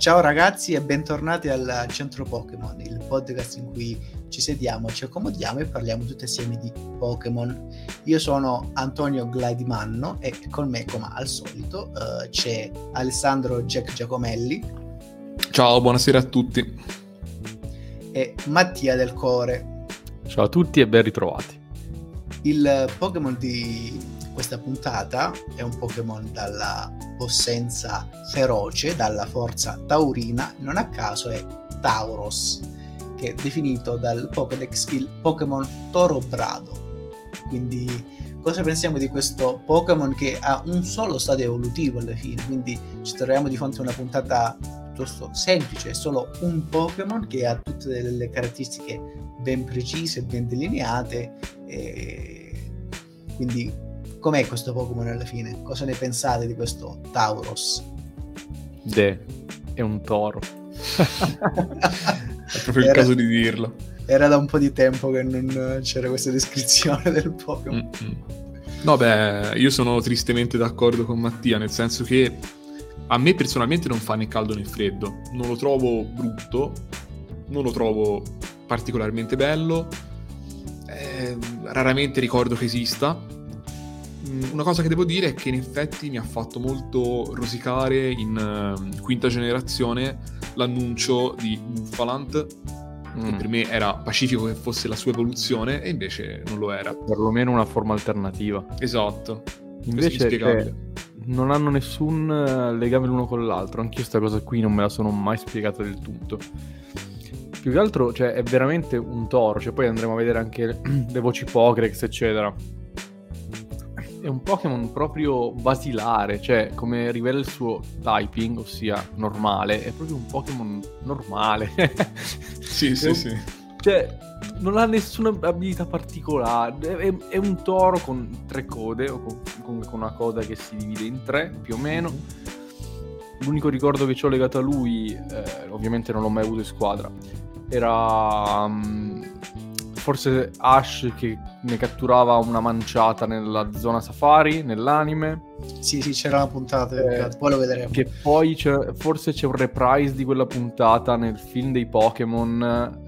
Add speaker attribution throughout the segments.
Speaker 1: Ciao ragazzi e bentornati al Centro Pokémon, il podcast in cui ci sediamo, ci accomodiamo e parliamo tutti assieme di Pokémon. Io sono Antonio Gladimanno e con me, come al solito, uh, c'è Alessandro Jack Giacomelli.
Speaker 2: Ciao, buonasera a tutti.
Speaker 1: E Mattia Del Core.
Speaker 3: Ciao a tutti e ben ritrovati.
Speaker 1: Il Pokémon di questa puntata è un Pokémon dalla possenza feroce, dalla forza taurina, non a caso è Tauros, che è definito dal Pokédex il Pokémon Toro Brado. Quindi cosa pensiamo di questo Pokémon che ha un solo stadio evolutivo alla fine? Quindi ci troviamo di fronte a una puntata piuttosto semplice, è solo un Pokémon che ha tutte delle caratteristiche ben precise, ben delineate. E quindi Com'è questo Pokémon alla fine? Cosa ne pensate di questo Tauros?
Speaker 3: De, è un toro.
Speaker 2: è proprio il caso di dirlo.
Speaker 1: Era da un po' di tempo che non c'era questa descrizione del Pokémon.
Speaker 2: Mm-hmm. No, beh, io sono tristemente d'accordo con Mattia, nel senso che a me personalmente non fa né caldo né freddo. Non lo trovo brutto, non lo trovo particolarmente bello. Eh, raramente ricordo che esista Mm, una cosa che devo dire è che in effetti mi ha fatto molto rosicare in uh, quinta generazione l'annuncio di Buffalant, mm. che per me era pacifico che fosse la sua evoluzione, e invece non lo era.
Speaker 3: Perlomeno una forma alternativa.
Speaker 2: Esatto.
Speaker 3: Invece cioè, non hanno nessun eh, legame l'uno con l'altro. Anch'io questa cosa qui non me la sono mai spiegata del tutto. Più che altro, cioè, è veramente un toro. Cioè, poi andremo a vedere anche le voci Pogrex, eccetera è un Pokémon proprio basilare, cioè come rivela il suo typing, ossia normale, è proprio un Pokémon normale.
Speaker 2: sì, sì,
Speaker 3: un,
Speaker 2: sì.
Speaker 3: Cioè, non ha nessuna abilità particolare, è, è un toro con tre code, o con, comunque con una coda che si divide in tre, più o meno. L'unico ricordo che ho legato a lui, eh, ovviamente non l'ho mai avuto in squadra, era... Um, forse Ash che ne catturava una manciata nella zona safari, nell'anime.
Speaker 1: Sì, sì, c'era una puntata, eh, poi lo vedremo.
Speaker 3: Che poi c'è, forse c'è un reprise di quella puntata nel film dei Pokémon,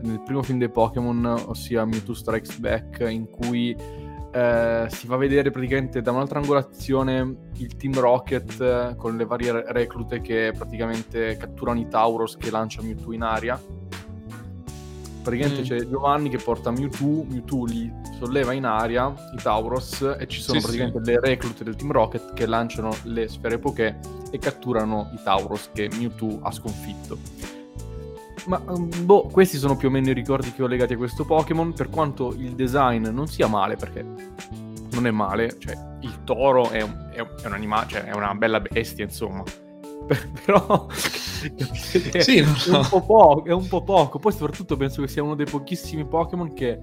Speaker 3: nel primo film dei Pokémon, ossia Mewtwo Strikes Back, in cui eh, si fa vedere praticamente da un'altra angolazione il Team Rocket eh, con le varie reclute che praticamente catturano i Tauros che lancia Mewtwo in aria praticamente mm. c'è Giovanni che porta Mewtwo, Mewtwo li solleva in aria, i Tauros, e ci sono sì, praticamente sì. le reclute del Team Rocket che lanciano le sfere Poké e catturano i Tauros che Mewtwo ha sconfitto. Ma um, boh, questi sono più o meno i ricordi che ho legati a questo Pokémon, per quanto il design non sia male, perché non è male, cioè il toro è un, è un animale, cioè è una bella bestia, insomma. Però sì, è, no. un po poco, è un po' poco. Poi soprattutto penso che sia uno dei pochissimi Pokémon che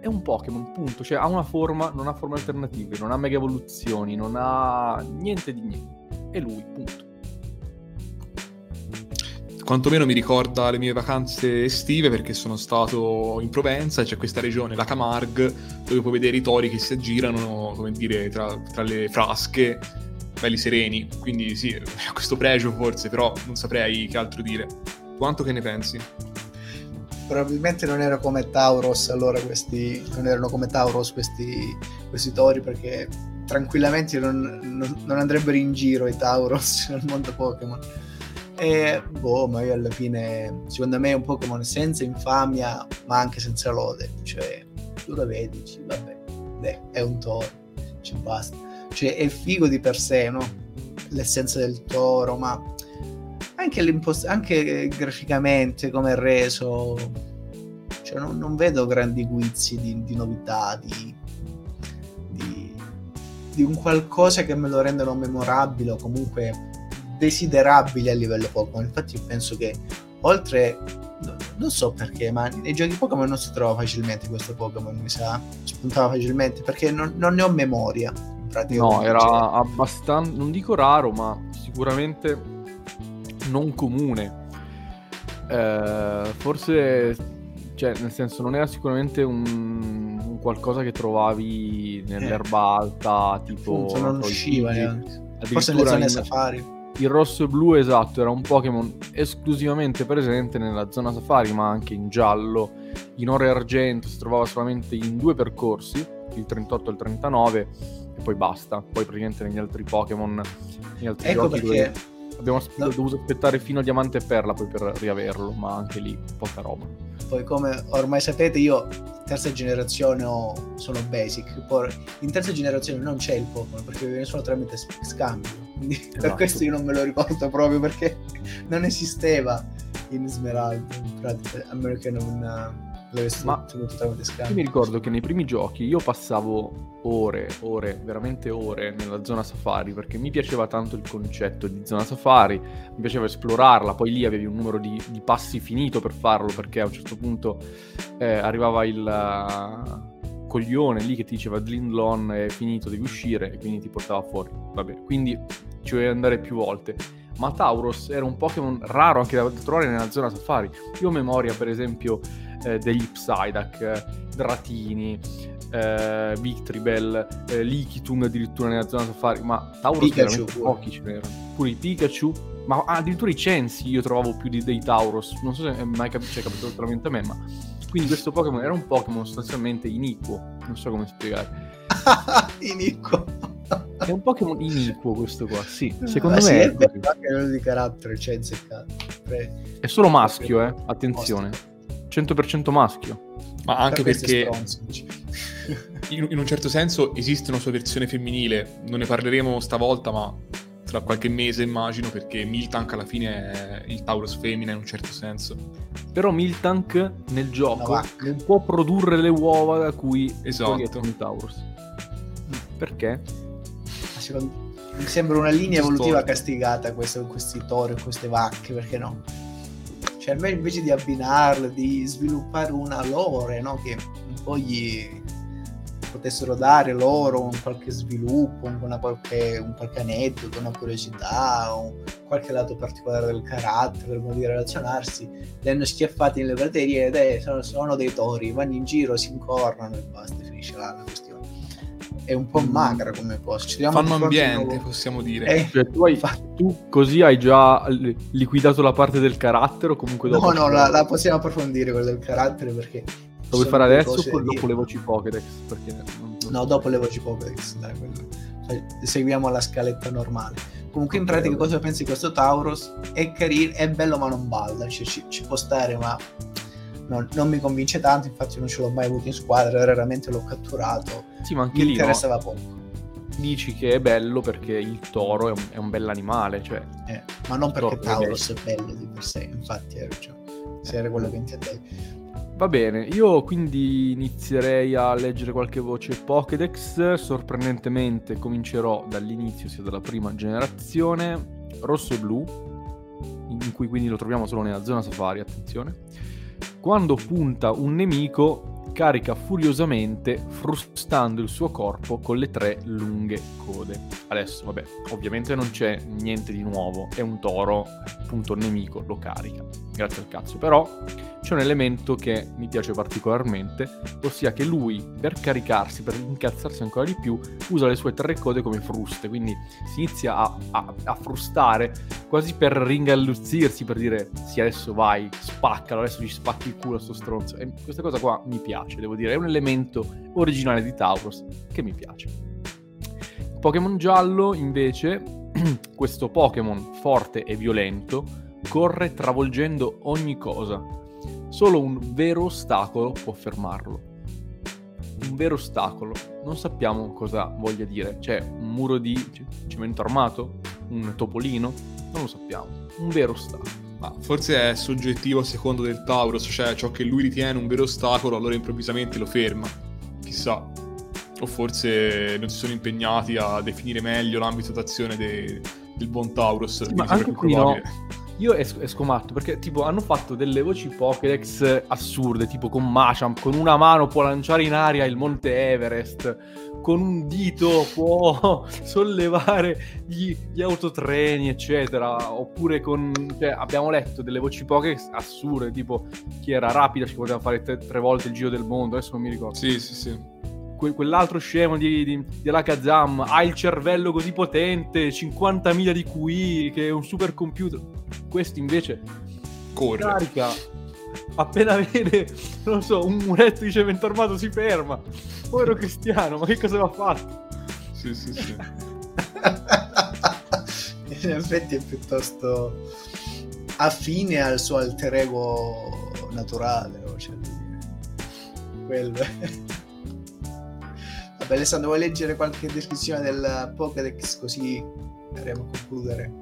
Speaker 3: è un Pokémon, punto. Cioè ha una forma, non ha forme alternative, non ha mega evoluzioni, non ha niente di niente. È lui, punto.
Speaker 2: Quantomeno mi ricorda le mie vacanze estive perché sono stato in Provenza e c'è questa regione, la Camargue, dove puoi vedere i tori che si aggirano, come dire, tra, tra le frasche belli sereni, quindi sì, questo pregio forse, però non saprei che altro dire. Quanto che ne pensi?
Speaker 1: Probabilmente non era come Tauros, allora questi non erano come Tauros questi, questi tori perché tranquillamente non, non, non, andrebbero in giro i Tauros nel mondo Pokémon. E boh, ma io alla fine, secondo me è un Pokémon senza infamia, ma anche senza lode. Cioè, tu lo vedi, dici, vabbè, beh, è un toro, ci basta cioè è figo di per sé, no? L'essenza del toro, ma anche, anche graficamente come è reso, cioè non, non, vedo grandi guizzi di, di novità, di, di, di, un qualcosa che me lo rendano memorabile o comunque desiderabile a livello Pokémon. Infatti penso che oltre non so perché, ma nei giochi Pokémon non si trova facilmente questo Pokémon, mi sa, spuntava facilmente perché non, non ne ho memoria
Speaker 3: No, era abbastanza, non dico raro, ma sicuramente non comune. Eh, forse, cioè, nel senso, non era sicuramente un, un qualcosa che trovavi nell'erba eh. alta, tipo...
Speaker 1: Appunto, non usciva neanche. Forse nelle zone in... safari.
Speaker 3: Il rosso e blu, esatto, era un Pokémon esclusivamente presente nella zona safari, ma anche in giallo. In oro e argento si trovava solamente in due percorsi, il 38 e il 39, e poi basta. Poi praticamente negli altri Pokémon, negli altri
Speaker 1: ecco
Speaker 3: giochi
Speaker 1: perché
Speaker 3: abbiamo
Speaker 1: No.
Speaker 3: dovuto aspettare fino a Diamante e Perla poi per riaverlo, ma anche lì poca roba.
Speaker 1: poi come ormai sapete io terza generazione ho- sono basic poi in terza generazione non c'è il Pokémon perché viene solo tramite scambio quindi per
Speaker 3: Esatto.
Speaker 1: questo io non me lo ricordo proprio perché non esisteva in Smeraldo a meno che non l'avessi
Speaker 3: Ma-
Speaker 1: ottenuto tramite
Speaker 3: Io
Speaker 1: scambio
Speaker 3: mi ricordo che nei primi giochi io passavo ore, ore, veramente ore nella zona safari perché mi piaceva tanto il concetto di zona safari, mi piaceva esplorarla, poi lì avevi un numero di, di passi finito per farlo perché a un certo punto eh, arrivava il eh, coglione lì che ti diceva Dlindlon è finito, devi uscire e quindi ti portava fuori. Vabbè, quindi ci dovevi andare più volte. Ma Tauros era un Pokémon raro anche da trovare nella zona safari. Io ho memoria, per esempio, eh, degli Psyduck, eh, Dratini, eh, Victribel, eh, Lickitung addirittura nella zona safari, ma Tauros
Speaker 1: Pikachu
Speaker 3: veramente
Speaker 1: pure.
Speaker 3: pochi ce n'erano. Pure i Pikachu, ma addirittura i Censi io trovavo più di, dei Tauros, non so se è mai cap- ci è capitato solamente a me, ma quindi questo Pokémon era un Pokémon sostanzialmente iniquo, non so come spiegare.
Speaker 1: iniquo
Speaker 3: È un Pokémon iniquo questo qua, sì, secondo
Speaker 1: Ah,
Speaker 3: me
Speaker 1: sì,
Speaker 3: è,
Speaker 1: è vero, anche di carattere Pre-
Speaker 3: È solo maschio, eh, attenzione. 100% maschio.
Speaker 2: Ma anche
Speaker 1: per
Speaker 2: perché in, in un certo senso esiste una sua versione femminile. Non ne parleremo stavolta, ma tra qualche mese immagino, perché Miltank alla fine è il Taurus femmina in un certo senso.
Speaker 3: Però Miltank nel gioco non può produrre le uova da cui
Speaker 2: Esatto.
Speaker 3: i Taurus. Perché?
Speaker 1: Ma secondo- mi sembra una linea evolutiva castigata questa con questi tori e queste vacche, perché no? Cioè, almeno invece di abbinarle, di sviluppare una lore, no? Che un po' gli potessero dare loro un qualche sviluppo, un, qualche, un qualche aneddoto, una curiosità, un qualche lato particolare del carattere, modo di relazionarsi, li hanno schiaffati nelle praterie ed è, sono, sono dei tori, vanno in giro, si incornano e basta, finisce là la questione. È un po' magra come cosa. Ci
Speaker 2: Fanno ambiente,
Speaker 1: nuovo-
Speaker 2: possiamo dire.
Speaker 1: Eh,
Speaker 3: Cioè, tu, hai- tu così hai già li- liquidato la parte del carattere o comunque dopo?
Speaker 1: No, no, la, la possiamo approfondire quella del carattere perché...
Speaker 3: Lo vuoi fare adesso o dopo
Speaker 1: dire.
Speaker 3: le voci Pokédex? Perché non- non-
Speaker 1: No, dopo le voci Pokédex, dai, quello. Cioè, seguiamo la scaletta normale. Comunque, in pratica, cosa pensi di questo Tauros? È carino, è bello, ma non balla. Cioè, ci, ci può stare, ma non, non mi convince tanto. Infatti, non ce l'ho mai avuto in squadra. Raramente l'ho catturato.
Speaker 3: Sì, ma anche
Speaker 1: Mi
Speaker 3: lì no?
Speaker 1: interessava poco.
Speaker 3: dici che è bello perché il toro è un, è un bell'animale, cioè
Speaker 1: eh, ma non perché Tauros è bello di per sé. Infatti, hai ragione. Se era quello che intendevi.
Speaker 3: Va bene, io quindi inizierei a leggere qualche voce Pokédex. Sorprendentemente comincerò dall'inizio, sia dalla prima generazione, rosso e blu, in cui quindi lo troviamo solo nella zona safari, attenzione. Quando punta un nemico, carica furiosamente, frustando il suo corpo con le tre lunghe code. Adesso, vabbè, ovviamente non c'è niente di nuovo, è un toro, appunto nemico lo carica. Grazie al cazzo, però c'è un elemento che mi piace particolarmente, ossia che lui per caricarsi, per incazzarsi ancora di più, usa le sue tre code come fruste, quindi si inizia a, a- a frustare quasi per ringalluzzirsi, per dire sì adesso vai, spaccalo, adesso gli spacchi il culo a sto stronzo. E questa cosa qua mi piace, devo dire, è un elemento originale di Tauros che mi piace. Pokémon giallo invece, questo Pokémon forte e violento, corre travolgendo ogni cosa. Solo un vero ostacolo può fermarlo. Un vero ostacolo. Non sappiamo cosa voglia dire. C'è un muro di cemento armato? Un topolino? Non lo sappiamo. Un vero ostacolo.
Speaker 2: Ma forse è soggettivo a secondo del Taurus, cioè ciò che lui ritiene un vero ostacolo, allora improvvisamente lo ferma. Chissà. O forse non si sono impegnati a definire meglio l'ambito d'azione de- del buon Taurus.
Speaker 3: ma
Speaker 2: mi sembra
Speaker 3: anche qui no. Io esco, esco matto perché tipo hanno fatto delle voci Pokédex assurde, tipo con Machamp, con una mano può lanciare in aria il monte Everest, con un dito può sollevare gli, gli autotreni, eccetera. Oppure con... Cioè, abbiamo letto delle voci Pokédex assurde, tipo chi era rapida ci poteva fare tre, tre volte il giro del mondo, adesso non mi ricordo.
Speaker 2: Sì, sì, sì.
Speaker 3: Que- quell'altro scemo di, di, di Alakazam ha il cervello così potente, 50.000 di QI, che è un supercomputer. Questo invece
Speaker 2: Corre.
Speaker 3: carica. Appena vede, non so, un muretto di cemento armato si ferma. Povero Cristiano, ma che cosa aveva fatto?
Speaker 2: Sì, sì, sì.
Speaker 1: In effetti è piuttosto affine al suo alter ego naturale. no? Cioè, quello Alessandro, vuoi leggere qualche descrizione del Pokédex così andremo a concludere?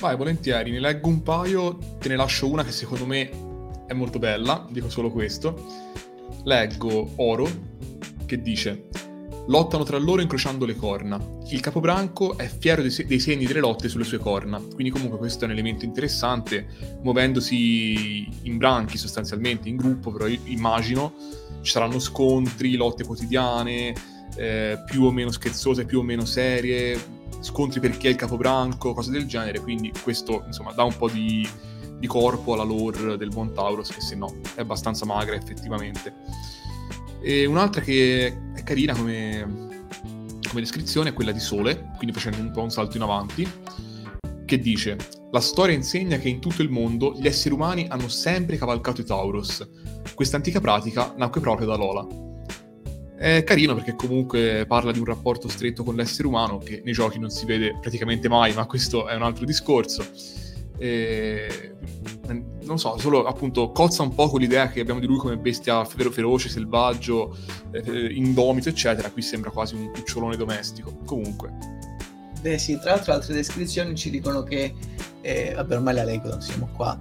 Speaker 2: Vai, volentieri, ne leggo un paio, te ne lascio una che secondo me è molto bella, dico solo questo. Leggo Oro, che dice Lottano tra loro incrociando le corna. Il capobranco è fiero dei, se- dei segni delle lotte sulle sue corna. Quindi comunque questo è un elemento interessante, muovendosi in branchi sostanzialmente, in gruppo, però immagino ci saranno scontri, lotte quotidiane, eh, più o meno scherzose, più o meno serie, scontri per chi è il capobranco, cose del genere. Quindi questo insomma dà un po' di, di corpo alla lore del buon Tauros, che se no è abbastanza magra effettivamente. E un'altra che è carina come, come descrizione è quella di Sole, quindi facendo un po' un salto in avanti, che dice La storia insegna che in tutto il mondo gli esseri umani hanno sempre cavalcato i Tauros. Questa antica pratica nacque proprio da Lola. È carino perché comunque parla di un rapporto stretto con l'essere umano che nei giochi non si vede praticamente mai, ma questo è un altro discorso. E, non so, solo appunto cozza un po' con l'idea che abbiamo di lui come bestia fero- feroce, selvaggio, eh, indomito, eccetera. Qui sembra quasi un cucciolone domestico. Comunque,
Speaker 1: Beh sì, tra l'altro altre descrizioni ci dicono che, eh, vabbè ormai la leggo, non siamo qua,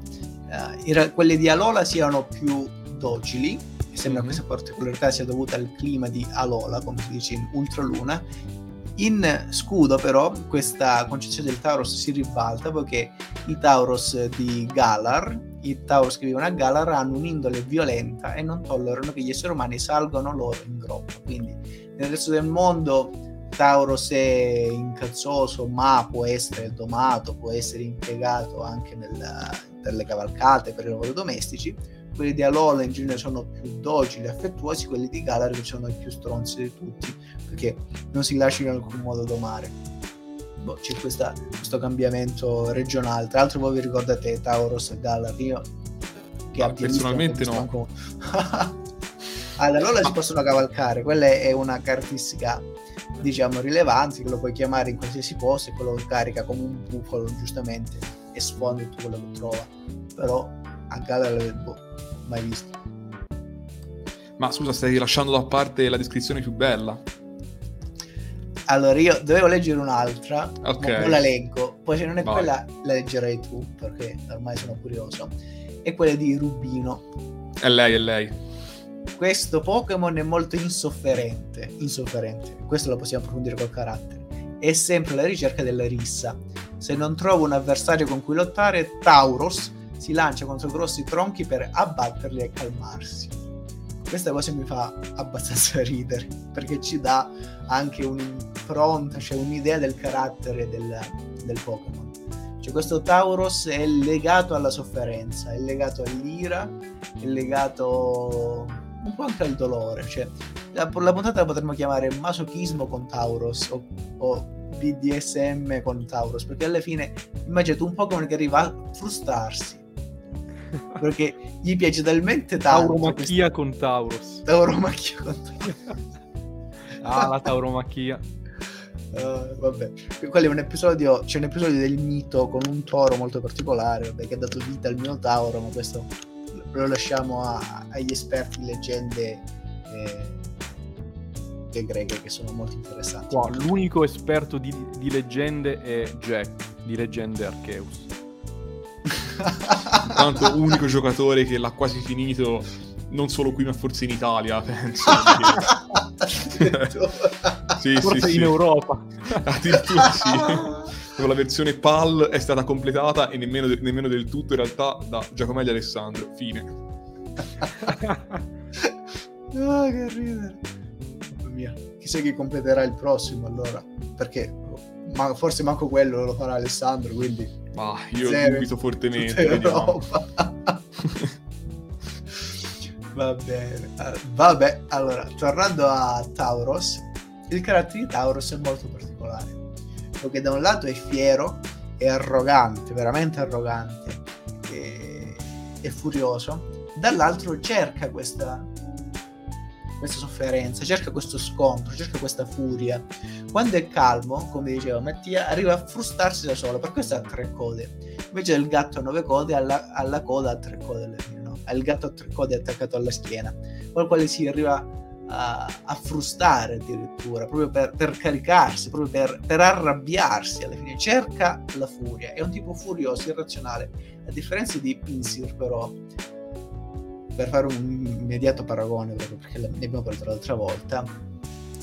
Speaker 1: Eh, in ra- quelle di Alola siano più docili, e sembra
Speaker 2: Mhm.
Speaker 1: questa particolarità sia dovuta al clima di Alola, come si dice in Ultraluna. In Scudo però questa concezione del Tauros si ribalta poiché i Tauros di Galar, i Tauros che vivono a Galar hanno un'indole violenta e non tollerano che gli esseri umani salgano loro in groppa. Quindi nel resto del mondo Tauros è incazzoso, ma può essere domato, può essere impiegato anche nella- per le cavalcate, per i lavori domestici. Quelli di Alola in genere sono più docili, affettuosi, quelli di Galar sono i più stronzi di tutti, perché non si lasciano in alcun modo domare. Boh, c'è questa- questo cambiamento regionale. Tra l'altro, voi vi ricordate Tauros e Galar? Io che
Speaker 2: Ah,
Speaker 1: visto,
Speaker 2: personalmente
Speaker 1: ho
Speaker 2: no.
Speaker 1: visto manco- Ah, si possono cavalcare, quella è una caratteristica diciamo rilevante che lo puoi chiamare in qualsiasi posto e quello carica come un bufalo giustamente e sfonda tutto quello che trova però a Galar boh, mai visto
Speaker 2: ma scusa, stai lasciando da parte la descrizione più bella.
Speaker 1: allora io dovevo leggere un'altra
Speaker 2: Ok.
Speaker 1: ma non la leggo poi se non è
Speaker 2: Vai.
Speaker 1: quella la leggerai tu perché ormai sono curioso è quella di Rubino
Speaker 2: È lei, è lei.
Speaker 1: questo Pokémon è molto insofferente insofferente questo lo possiamo approfondire col carattere è sempre alla ricerca della rissa se non trova un avversario con cui lottare Tauros si lancia contro grossi tronchi per abbatterli e calmarsi questa cosa mi fa abbastanza ridere perché ci dà anche un'impronta cioè un'idea del carattere del, del Pokémon cioè questo Tauros è legato alla sofferenza è legato all'ira è legato un po' anche al dolore. Cioè, la, la puntata la potremmo chiamare masochismo con Tauros o, o BDSM con Tauros, perché alla fine immaginate un Pokémon che arriva a frustrarsi. Perché gli piace talmente tanto.
Speaker 3: Tauromachia con Tauros.
Speaker 1: Tauromachia con Tauros.
Speaker 3: Ah, la tauromachia.
Speaker 1: Uh, vabbè, quello è un episodio. C'è un episodio del mito con un toro molto particolare, vabbè, che ha dato vita al Minotauro, ma questo lo lasciamo a- agli esperti di leggende eh, le greghe che sono molto interessanti.
Speaker 3: Qua, l'unico esperto di, di leggende è Jack, di leggende Arceus.
Speaker 2: Tanto unico giocatore che l'ha quasi finito, non solo qui, ma forse in Italia, penso.
Speaker 1: Addirittura.
Speaker 2: sì,
Speaker 3: Forse
Speaker 2: sì,
Speaker 3: in
Speaker 2: sì.
Speaker 3: Europa.
Speaker 2: Addirittura sì. Con la versione PAL è stata completata e nemmeno, nemmeno del tutto in realtà da Giacomelli Alessandro. Fine.
Speaker 1: Ah, che ridere. Mamma mia. Chissà chi completerà il prossimo allora. Perché ma forse manco quello lo farà Alessandro, quindi
Speaker 2: Ma io
Speaker 1: Zero.
Speaker 2: dubito fortemente.
Speaker 1: Va bene. Uh, vabbè, allora, tornando a Tauros, il carattere di Tauros è molto particolare. Perché da un lato è fiero, è arrogante, veramente arrogante, e, è furioso, dall'altro cerca questa, questa sofferenza, cerca questo scontro, cerca questa furia. Quando è calmo, come diceva Mattia, arriva a frustarsi da solo, per questo ha tre code. Invece del gatto a nove code, alla, alla coda ha tre code no? Il gatto a tre code attaccato alla schiena, con il quale si arriva a, a frustare addirittura, proprio per, per caricarsi, proprio per, per, arrabbiarsi alla fine. Cerca la furia, è un tipo furioso, irrazionale. A differenza di Pinsir, però, per fare un immediato paragone, perché ne abbiamo parlato l'altra volta,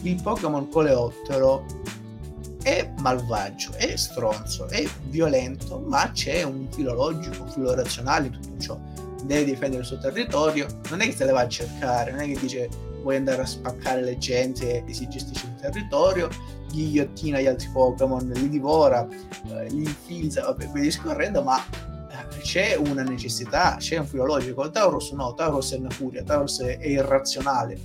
Speaker 1: il Pokémon Coleottero è malvagio, è stronzo, è violento, ma c'è un filo logico, un filo razionale in tutto ciò. Deve difendere il suo territorio, non è che se le va a cercare, non è che dice vuoi andare a spaccare le gente e si gestisce il territorio, ghigliottina gli altri Pokémon, li divora, eh, li infilza, vabbè, via discorrendo, ma c'è una necessità, c'è un filo logico. Tauros no, Tauros è una furia, Tauros è, irrazionale.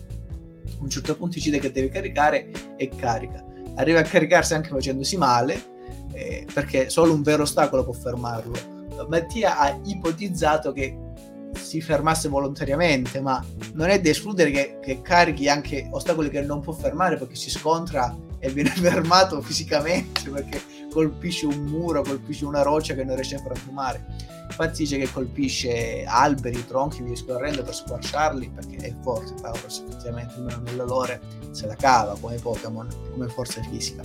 Speaker 1: A un certo punto decide che deve caricare e carica. Arriva a caricarsi anche facendosi male, eh, perché solo un vero ostacolo può fermarlo. Mattia ha ipotizzato che si fermasse volontariamente, ma non è da escludere che, che, carichi anche ostacoli che non può fermare perché si scontra e viene fermato fisicamente perché colpisce un muro, colpisce una roccia che non riesce a frantumare. Infatti dice che colpisce alberi, tronchi, via discorrendo per squarciarli perché è forte Tauros effettivamente, almeno nella lore se la cava come Pokémon, come forza fisica.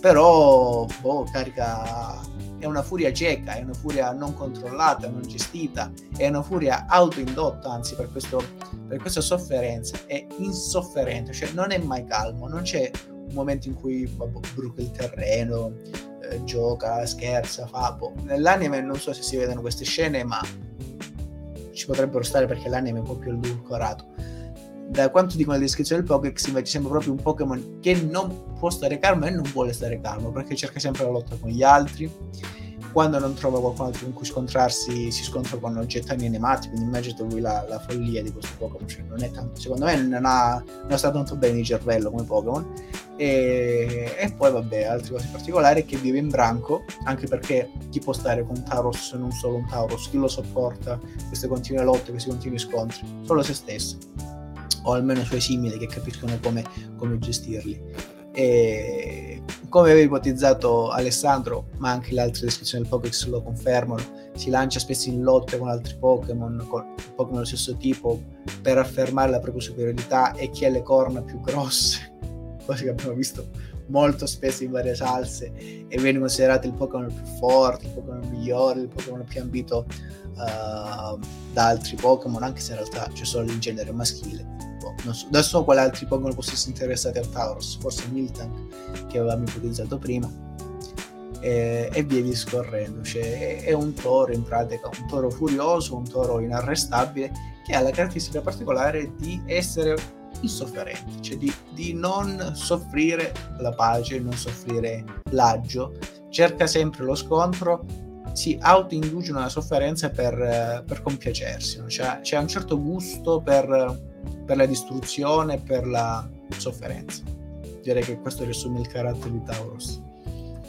Speaker 1: Però boh, carica è una furia cieca, è una furia non controllata, non gestita, è una furia autoindotta, anzi per, questo, per questa sofferenza è insofferente, cioè non è mai calmo, non c'è un momento in cui vabbè, bruca il terreno, eh, gioca, scherza, fa... Boh. Nell'anime non so se si vedono queste scene, ma ci potrebbero stare perché l'anime è un po' più edulcorato da quanto dicono le descrizioni del Pokéx invece sembra proprio un Pokémon che non può stare calmo e non vuole stare calmo perché cerca sempre la lotta con gli altri quando non trova qualcun altro con cui scontrarsi si scontra con oggetti animati quindi immaginate lui la, la, follia di questo Pokémon cioè non è tanto, secondo me non, ha, non sta tanto bene di cervello come Pokémon e, e, poi vabbè altre cose particolari che vive in branco anche perché chi può stare con Tauros se non solo un Tauros chi lo sopporta queste continue lotte questi continui scontri solo se stesso o almeno suoi simili che capiscono come, come gestirli. E come aveva ipotizzato Alessandro, ma anche le altre descrizioni del Pokédex lo confermano, si lancia spesso in lotte con altri Pokémon, con Pokémon dello stesso tipo, per affermare la propria superiorità e chi ha le corna più grosse, cosa che abbiamo visto molto spesso in varie salse, e viene considerato il Pokémon più forte, il Pokémon migliore, il Pokémon più ambito uh, da altri Pokémon, anche se in realtà c'è solo il genere maschile non so, adesso so quali altri Pokémon fossero interessati al Tauros, forse Miltank che avevamo ipotizzato prima e, e via discorrendo. Cioè, è un toro in pratica, un toro furioso, un toro inarrestabile che ha la caratteristica particolare di essere insofferente, cioè di, di non soffrire la pace, non soffrire l'agio, cerca sempre lo scontro, si autoinduce una sofferenza per, per compiacersi, no? cioè, c'è un certo gusto per per la distruzione e per la sofferenza. Direi che questo riassume il carattere di Tauros.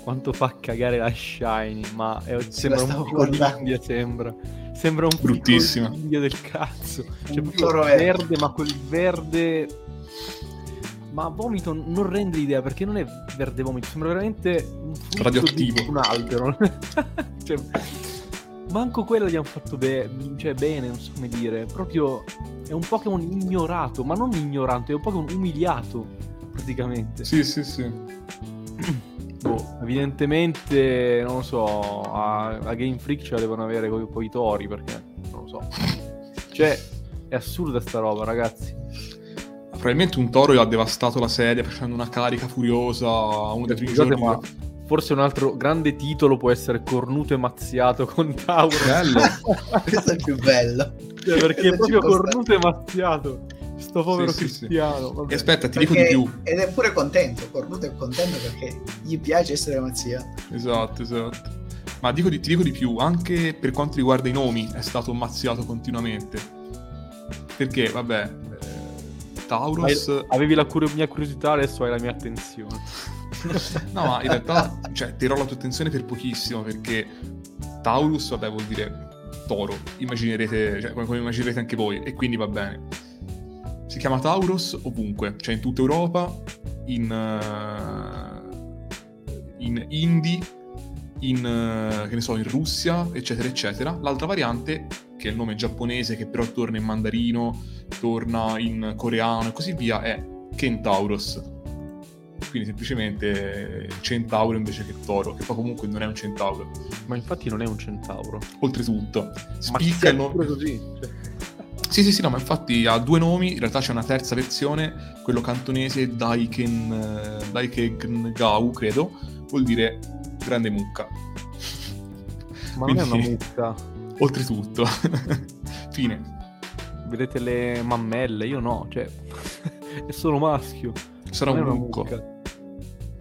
Speaker 3: Quanto fa cagare la Shiny, ma è, sembra un po' l'India, sembra. Sembra un
Speaker 2: bruttissimo
Speaker 3: India del cazzo. Cioè, un proprio verde, verde, ma quel verde ma vomito non rende l'idea perché non è verde vomito, sembra veramente un
Speaker 2: radioattivo,
Speaker 3: un albero. cioè, manco quello gli hanno fatto be- cioè, bene, non so come dire. Proprio è un Pokémon ignorato, ma non ignorante, è un Pokémon umiliato, praticamente.
Speaker 2: Sì, sì, sì.
Speaker 3: boh, evidentemente, non lo so, a, a Game Freak ce la devono avere con i tori, perché, non lo so. Cioè, è assurda sta roba, ragazzi.
Speaker 2: Probabilmente un toro gli ha devastato la serie facendo una carica furiosa uno dei primi giorni. Ma
Speaker 3: Forse un altro grande titolo può essere Cornuto e Mazziato con Tauro.
Speaker 2: Bello.
Speaker 1: Questo è il più bello.
Speaker 3: Cioè, perché è proprio Cornuto e Mazziato. Sto povero sì, cristiano.
Speaker 2: Sì, sì. E aspetta, ti perché... dico di più.
Speaker 1: Ed è pure contento. Cornuto è contento perché gli piace essere mazziato.
Speaker 2: Esatto, esatto. Ma dico di, ti dico di più, anche per quanto riguarda i nomi è stato mazziato continuamente. perché, vabbè, eh, Taurus...
Speaker 3: Hai- avevi la cur- mia curiosità, adesso hai la mia attenzione.
Speaker 2: No, ma in realtà, cioè, tirò la tua attenzione per pochissimo, perché Taurus, vabbè, vuol dire toro. Immaginerete, cioè, come, immaginerete anche voi, e quindi va bene. Si chiama Taurus ovunque, cioè in tutta Europa, in, eh, in Indie, in, eh, che ne so, in Russia, eccetera, eccetera. L'altra variante, che è il nome giapponese, che però torna in mandarino, torna in coreano e così via, è Kentaurus. Quindi semplicemente centauro invece che toro, che poi comunque non è un centauro.
Speaker 3: Ma infatti non è un centauro.
Speaker 2: Oltretutto,
Speaker 3: Ma
Speaker 2: spicca il
Speaker 3: è
Speaker 2: nome...
Speaker 3: pure così. cioè.
Speaker 2: Sì, sì, sì, no, ma infatti ha due nomi, in realtà c'è una terza versione, quello cantonese Daiken, eh, Daiken Gau, credo, vuol dire grande mucca.
Speaker 3: Ma non è una
Speaker 2: Quindi-
Speaker 3: mucca.
Speaker 2: Oltretutto. Fine.
Speaker 3: Vedete le mammelle? Io no, cioè... è solo maschio.
Speaker 2: Sarà un mucco.
Speaker 3: mucca.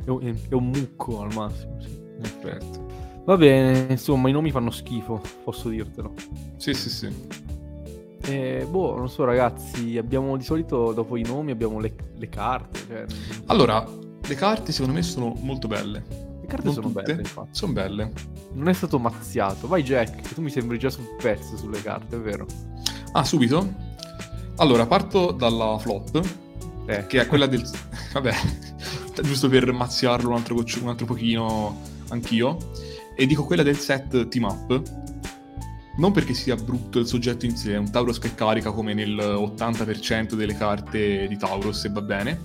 Speaker 3: È un, è un mucco al massimo, sì.
Speaker 2: Certo.
Speaker 3: Va bene, insomma, i nomi fanno schifo, posso dirtelo.
Speaker 2: Sì, sì, sì.
Speaker 3: E, boh, non so ragazzi, abbiamo di solito dopo i nomi abbiamo le, le carte. Cioè,
Speaker 2: Allora, le carte secondo me sono molto belle.
Speaker 3: le carte
Speaker 2: Non
Speaker 3: sono
Speaker 2: tutte,
Speaker 3: belle, infatti.
Speaker 2: Sono belle.
Speaker 3: Non è stato mazziato. Vai Jack, tu mi sembri già sul pezzo sulle carte, è vero?
Speaker 2: Ah, subito? Allora, parto dalla flop,
Speaker 3: Eh,
Speaker 2: che è quella del... Vabbè, giusto per mazziarlo un altro, goccio- un altro pochino anch'io. E dico quella del set team up. Non perché sia brutto il soggetto in sé, è un Tauros che carica come nel 80% delle carte di Tauros e va bene.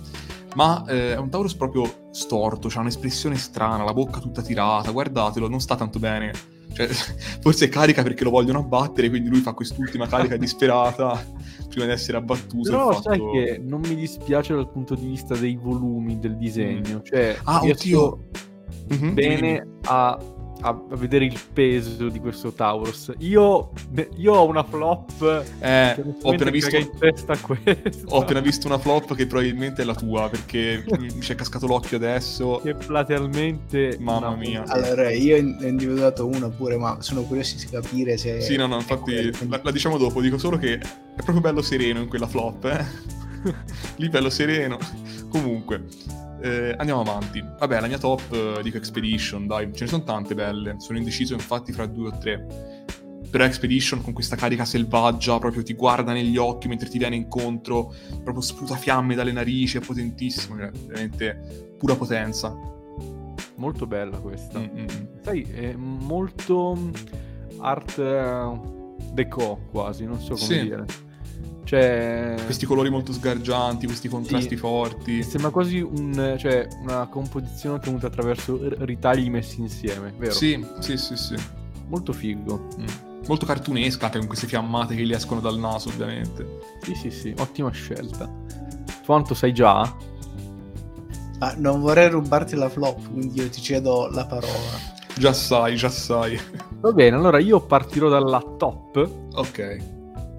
Speaker 2: Ma eh, è un Tauros proprio storto, ha un'espressione strana, la bocca tutta tirata, guardatelo, non sta tanto bene. Cioè, forse carica perché lo vogliono abbattere, quindi lui fa quest'ultima carica disperata prima di essere abbattuto.
Speaker 3: Però
Speaker 2: il
Speaker 3: sai
Speaker 2: fatto-
Speaker 3: che non mi dispiace dal punto di vista dei volumi del disegno. Cioè,
Speaker 2: Ah, oddio. Mhm,
Speaker 3: bene a, a vedere il peso di questo Taurus. Io, io ho una flop.
Speaker 2: Eh,
Speaker 3: che
Speaker 2: ho appena visto... Ho appena visto una flop che probabilmente è la tua, perché mi ci è cascato l'occhio adesso.
Speaker 3: Che platealmente.
Speaker 2: Mamma
Speaker 3: una-
Speaker 2: mia.
Speaker 1: Allora, io ho individuato una pure, ma sono curioso di capire se...
Speaker 2: Sì, no, no, infatti la, la diciamo dopo, dico solo che è proprio bello sereno in quella flop, eh. Lì bello sereno. Comunque, eh, andiamo avanti. Vabbè, la mia top, eh, dico Expedition, dai, ce ne sono tante belle. Sono indeciso infatti fra due o tre. Però Expedition con questa carica selvaggia proprio ti guarda negli occhi mentre ti viene incontro, proprio sputa fiamme dalle narici, è potentissimo, cioè, veramente pura potenza.
Speaker 3: Molto bella questa.
Speaker 2: Mm, mm, mm.
Speaker 3: Sai, è molto mm, art eh, deco quasi, non so come
Speaker 2: Sì.
Speaker 3: dire. Cioè,
Speaker 2: Questi colori molto sgargianti, questi contrasti
Speaker 3: Sì.
Speaker 2: forti.
Speaker 3: sembra quasi un, cioè, una composizione ottenuta attraverso ritagli messi insieme, vero?
Speaker 2: Sì, sì, sì, sì.
Speaker 3: Molto figo.
Speaker 2: Mm. Molto cartunesca anche con queste fiammate che gli escono dal naso, ovviamente.
Speaker 3: Sì, sì, sì, ottima scelta. Quanto sai già?
Speaker 1: Ma non vorrei rubarti la flop, quindi io ti cedo la parola.
Speaker 2: Già sai, già sai.
Speaker 3: Va bene, allora io partirò dalla top.
Speaker 2: ok.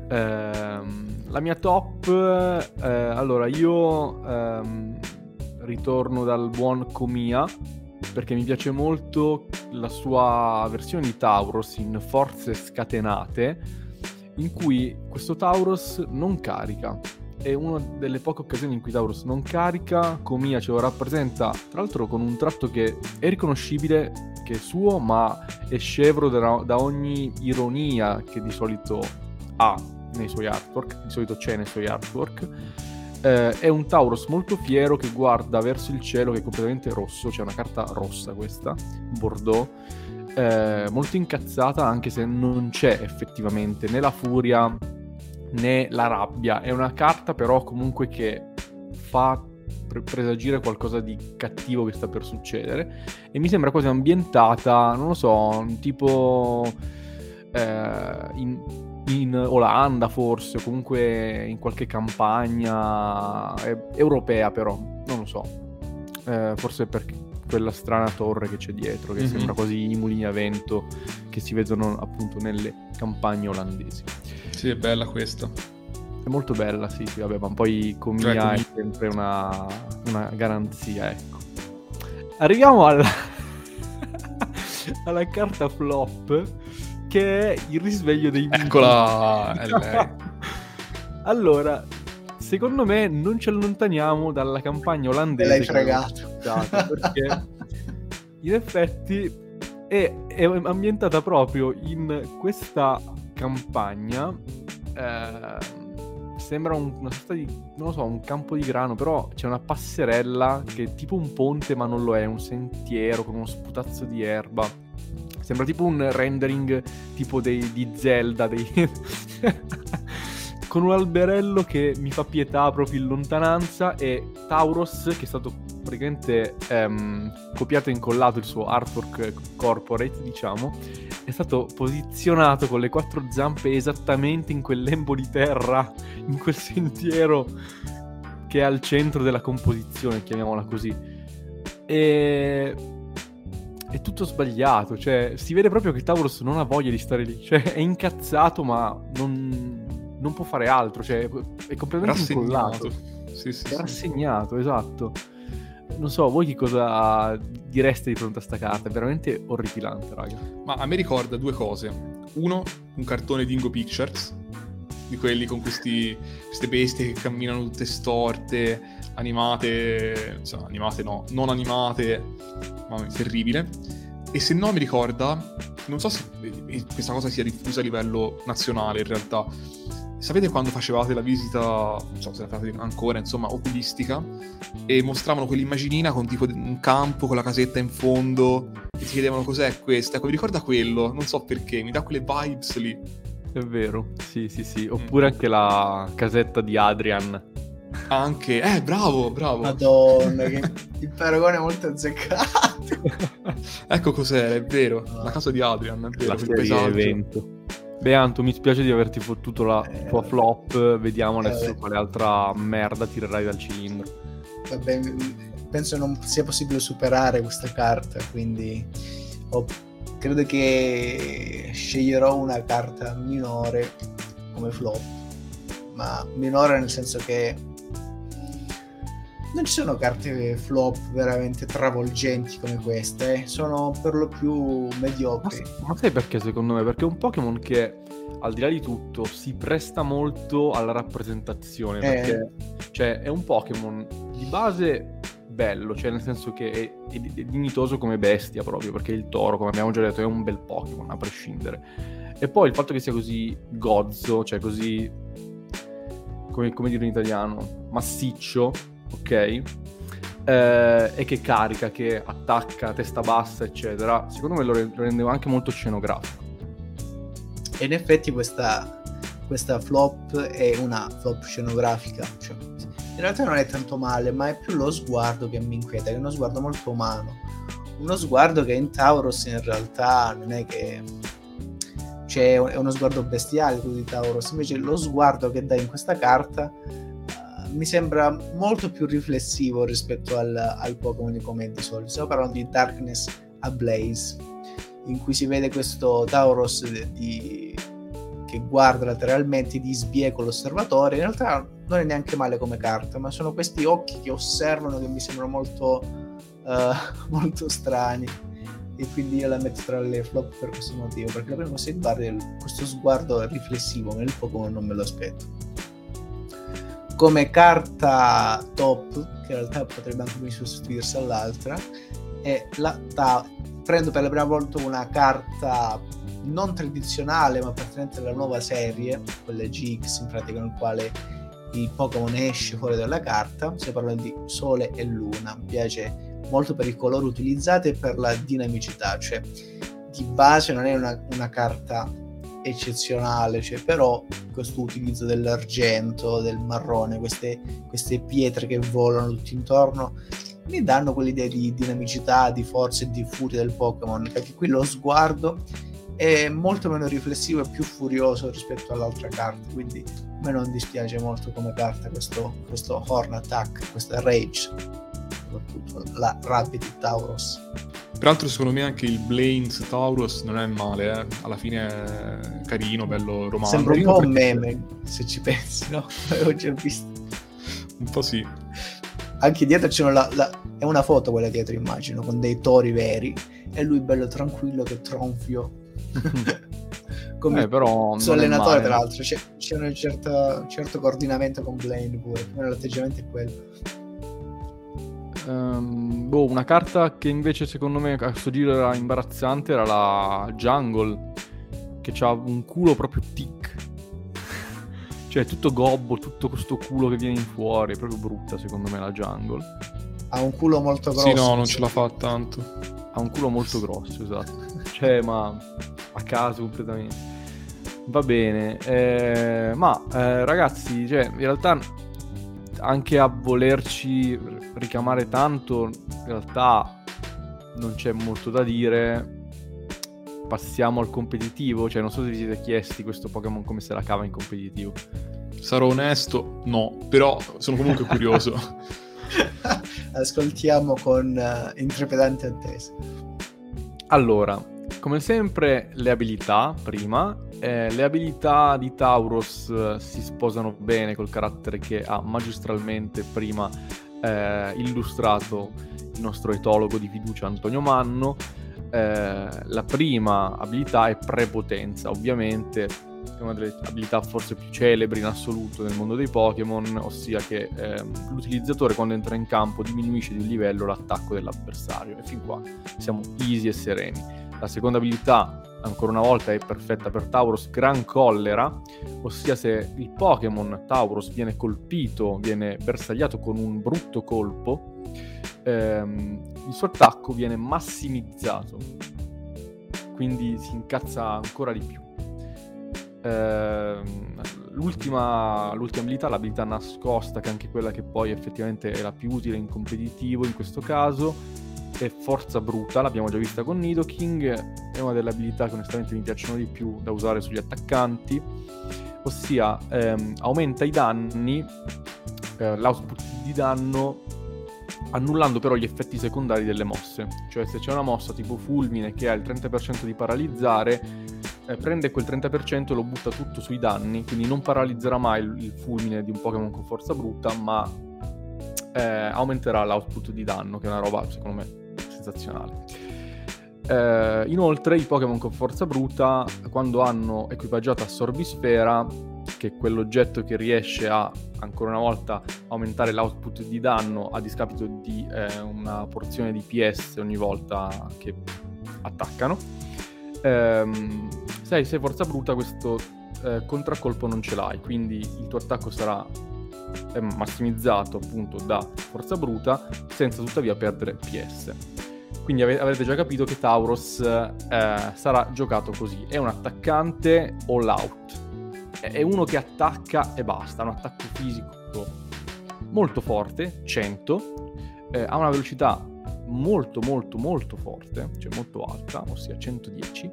Speaker 3: Ehm, la mia top, eh, allora io ehm, ritorno dal buon Comia perché mi piace molto la sua versione di Tauros in Forze Scatenate in cui questo Tauros non carica. È una delle poche occasioni in cui Tauros non carica, Comia ce lo rappresenta tra l'altro con un tratto che è riconoscibile che è suo ma è scevro da, da ogni ironia che di solito ha nei suoi artwork, di solito c'è nei suoi artwork. Eh, è un Tauros molto fiero che guarda verso il cielo che è completamente rosso, c'è una carta rossa questa, Bordeaux, eh, molto incazzata anche se non c'è effettivamente né la furia né la rabbia, è una carta però comunque che fa pre- presagire qualcosa di cattivo che sta per succedere e mi sembra quasi ambientata, non lo so, tipo eh, in, in Olanda forse, o comunque in qualche campagna eh, europea però, non lo so. Eh, forse per quella strana torre che c'è dietro, che
Speaker 2: Mhm.
Speaker 3: sembra quasi i mulini a vento che si vedono appunto nelle campagne olandesi.
Speaker 2: Sì, è bella questa.
Speaker 3: È molto bella, sì, sì, vabbè, ma poi Comia
Speaker 2: Comia-
Speaker 3: è sempre una, una garanzia, ecco. Arriviamo alla... alla carta flop, che è il risveglio dei miti.
Speaker 2: Eccola,
Speaker 3: allora, secondo me non ci allontaniamo dalla campagna olandese.
Speaker 1: Me l'hai fregato.
Speaker 3: Perché in effetti è, è, ambientata proprio in questa campagna. Eh, sembra un, una sorta di, non lo so, un campo di grano, però c'è una passerella che è tipo un ponte ma non lo è, un sentiero con uno sputazzo di erba. Sembra tipo un rendering tipo dei, di Zelda, dei... con un alberello che mi fa pietà proprio in lontananza e Tauros che è stato praticamente ehm, copiato e incollato il suo artwork corporate diciamo è stato posizionato con le quattro zampe esattamente in quel lembo di terra in quel sentiero che è al centro della composizione chiamiamola così. E è tutto sbagliato cioè si vede proprio che Tauros non ha voglia di stare lì cioè è incazzato ma non non può fare altro, cioè è completamente rassegnato. incollato. Sì, sì, è sì. rassegnato, esatto. Non so, voi che cosa direste di fronte a sta carta? È veramente orripilante, raga.
Speaker 2: Ma a me ricorda due cose. Uno, un cartone di Ingo Pictures, di quelli con questi, queste bestie che camminano tutte storte, animate, insomma, animate no, non animate, ma terribile. E se no mi ricorda, non so se questa cosa sia diffusa a livello nazionale in realtà, Sapete quando facevate la visita, non so se la fate ancora, insomma, oculistica, e mostravano quell'immaginina con tipo un campo con la casetta in fondo, e ti chiedevano cos'è questa? Ecco, mi ricorda quello, non so perché, mi dà quelle vibes lì.
Speaker 3: È vero, sì, sì, sì. Oppure mm. anche la casetta di Adrian.
Speaker 2: Anche, eh, bravo, bravo.
Speaker 1: Madonna, che il paragone è molto azzeccato.
Speaker 2: ecco cos'era, è vero. La casa di Adrian, è vero,
Speaker 3: la quel paesaggio. evento. Beanto, mi spiace di averti fottuto la eh, tua flop. Vediamo adesso eh, quale altra merda tirerai dal cilindro.
Speaker 1: Vabbè, penso non sia possibile superare questa carta, quindi ho, credo che sceglierò una carta minore come flop. Ma minore nel senso che non ci sono carte flop veramente travolgenti come queste, eh. sono per lo più mediocri.
Speaker 3: Ma, ma, sai perché secondo me? Perché è un Pokémon che al di là di tutto si presta molto alla rappresentazione, eh. perché cioè, è un Pokémon di base bello, cioè nel senso che è, è, è, dignitoso come bestia proprio, perché il toro, come abbiamo già detto, è un bel Pokémon, a prescindere. E poi il fatto che sia così gozzo, cioè così, come, come dire in italiano, massiccio, ok? Eh, e che carica, che attacca testa bassa, eccetera, secondo me lo, re- lo rendeva anche molto scenografico.
Speaker 1: E in effetti questa, questa flop è una flop scenografica, cioè, in realtà non è tanto male, ma è più lo sguardo che mi inquieta, è uno sguardo molto umano. Uno sguardo che in Tauros in realtà non è che cioè, è uno sguardo bestiale quello di Tauros, invece lo sguardo che dà in questa carta mi sembra molto più riflessivo rispetto al, al Pokémon di come di solito. Stiamo parlando di Darkness Ablaze, in cui si vede questo Tauros di, che guarda lateralmente di sbieco l'osservatore. In realtà non è neanche male come carta, ma sono questi occhi che osservano che mi sembrano molto, uh, molto strani. E quindi io la metto tra le flop per questo motivo, perché la prima cosa che guarda è questo sguardo riflessivo, nel Pokémon non me lo aspetto come carta top, che in realtà potrebbe anche sostituirsi all'altra, è la ta- prendo per la prima volta una carta non tradizionale ma appartenente alla nuova serie, quella GX in pratica nel quale il Pokémon esce fuori dalla carta, si parla di Sole e Luna, mi piace molto per il colore utilizzato e per la dinamicità, cioè di base non è una, una carta eccezionale, cioè, però questo utilizzo dell'argento, del marrone, queste, queste pietre che volano tutti intorno, mi danno quell'idea di dinamicità, di forza e di furia del Pokémon, perché qui lo sguardo è molto meno riflessivo e più furioso rispetto all'altra carta, quindi a me non dispiace molto come carta questo, questo Horn Attack, questa Rage, soprattutto la Rapid Tauros.
Speaker 2: Peraltro, secondo me, anche il Blains Taurus non è male, eh. alla fine è carino, bello romantico.
Speaker 1: Sembra un po' un meme se ci pensi, no? L'avevo già visto.
Speaker 2: Un po' sì.
Speaker 1: Anche dietro c'è la, la, è una foto quella dietro, immagino, con dei tori veri e lui bello tranquillo che tronfio. come
Speaker 3: Eh, però
Speaker 1: suo allenatore, tra l'altro. C'è, c'è un certo, un certo coordinamento con Blaine pure. L'atteggiamento è quello.
Speaker 3: Ehm, boh, una carta che invece secondo me a sto giro era imbarazzante era la Jungle, che ha un culo proprio tic. cioè tutto gobbo, tutto questo culo che viene in fuori, è proprio brutta secondo me la Jungle.
Speaker 1: Ha un culo molto grosso.
Speaker 2: Sì, no, non ce la fa tanto.
Speaker 3: Ha un culo molto grosso, esatto. Cioè, ma a caso completamente. Va bene. eh, ma eh, ragazzi, cioè, in realtà anche a volerci richiamare tanto, in realtà non c'è molto da dire. Passiamo al competitivo. Cioè, non so se vi siete chiesti questo Pokémon come se la cava in competitivo.
Speaker 2: Sarò onesto, no, però sono comunque curioso.
Speaker 1: Ascoltiamo con eh, intrepidante attesa.
Speaker 3: Allora, come sempre, le abilità prima. Eh, le abilità di Tauros eh, si sposano bene col carattere che ha magistralmente prima eh, illustrato il nostro etologo di fiducia Antonio Manno. Eh, la prima abilità è prepotenza, ovviamente è una delle abilità forse più celebri in assoluto nel mondo dei Pokémon, ossia che ehm, l'utilizzatore quando entra in campo diminuisce di un livello l'attacco dell'avversario e fin qua siamo easy e sereni. La seconda abilità, ancora una volta, è perfetta per Tauros, Gran Collera, ossia se il Pokémon Tauros viene colpito, viene bersagliato con un brutto colpo, ehm, il suo attacco viene massimizzato, quindi si incazza ancora di più. Ehm, l'ultima, l'ultima abilità, l'abilità nascosta, che è anche quella che poi effettivamente è la più utile in competitivo in questo caso, è Forza Bruta, l'abbiamo già vista con Nidoking, è una delle abilità che onestamente mi piacciono di più da usare sugli attaccanti, ossia ehm, aumenta i danni, eh, l'output di danno, annullando però gli effetti secondari delle mosse. Cioè se c'è una mossa tipo fulmine che ha il 30% di paralizzare, eh, prende quel 30% e lo butta tutto sui danni, quindi non paralizzerà mai il, il fulmine di un Pokémon con forza brutta, ma eh, aumenterà l'output di danno, che è una roba secondo me sensazionale. Eh, inoltre i Pokémon con forza bruta, quando hanno equipaggiato Assorbisfera, che è quell'oggetto che riesce a, ancora una volta, aumentare l'output di danno a discapito di eh, una porzione di PS ogni volta che attaccano, ehm, se hai forza bruta questo eh, contraccolpo non ce l'hai, quindi il tuo attacco sarà massimizzato appunto da forza bruta senza tuttavia perdere PS. Quindi ave- avrete già capito che Tauros eh, sarà giocato così. È un attaccante all out. È uno che attacca e basta. Ha un attacco fisico molto forte, 100. eh, ha una velocità molto molto molto forte, cioè molto alta, ossia 110.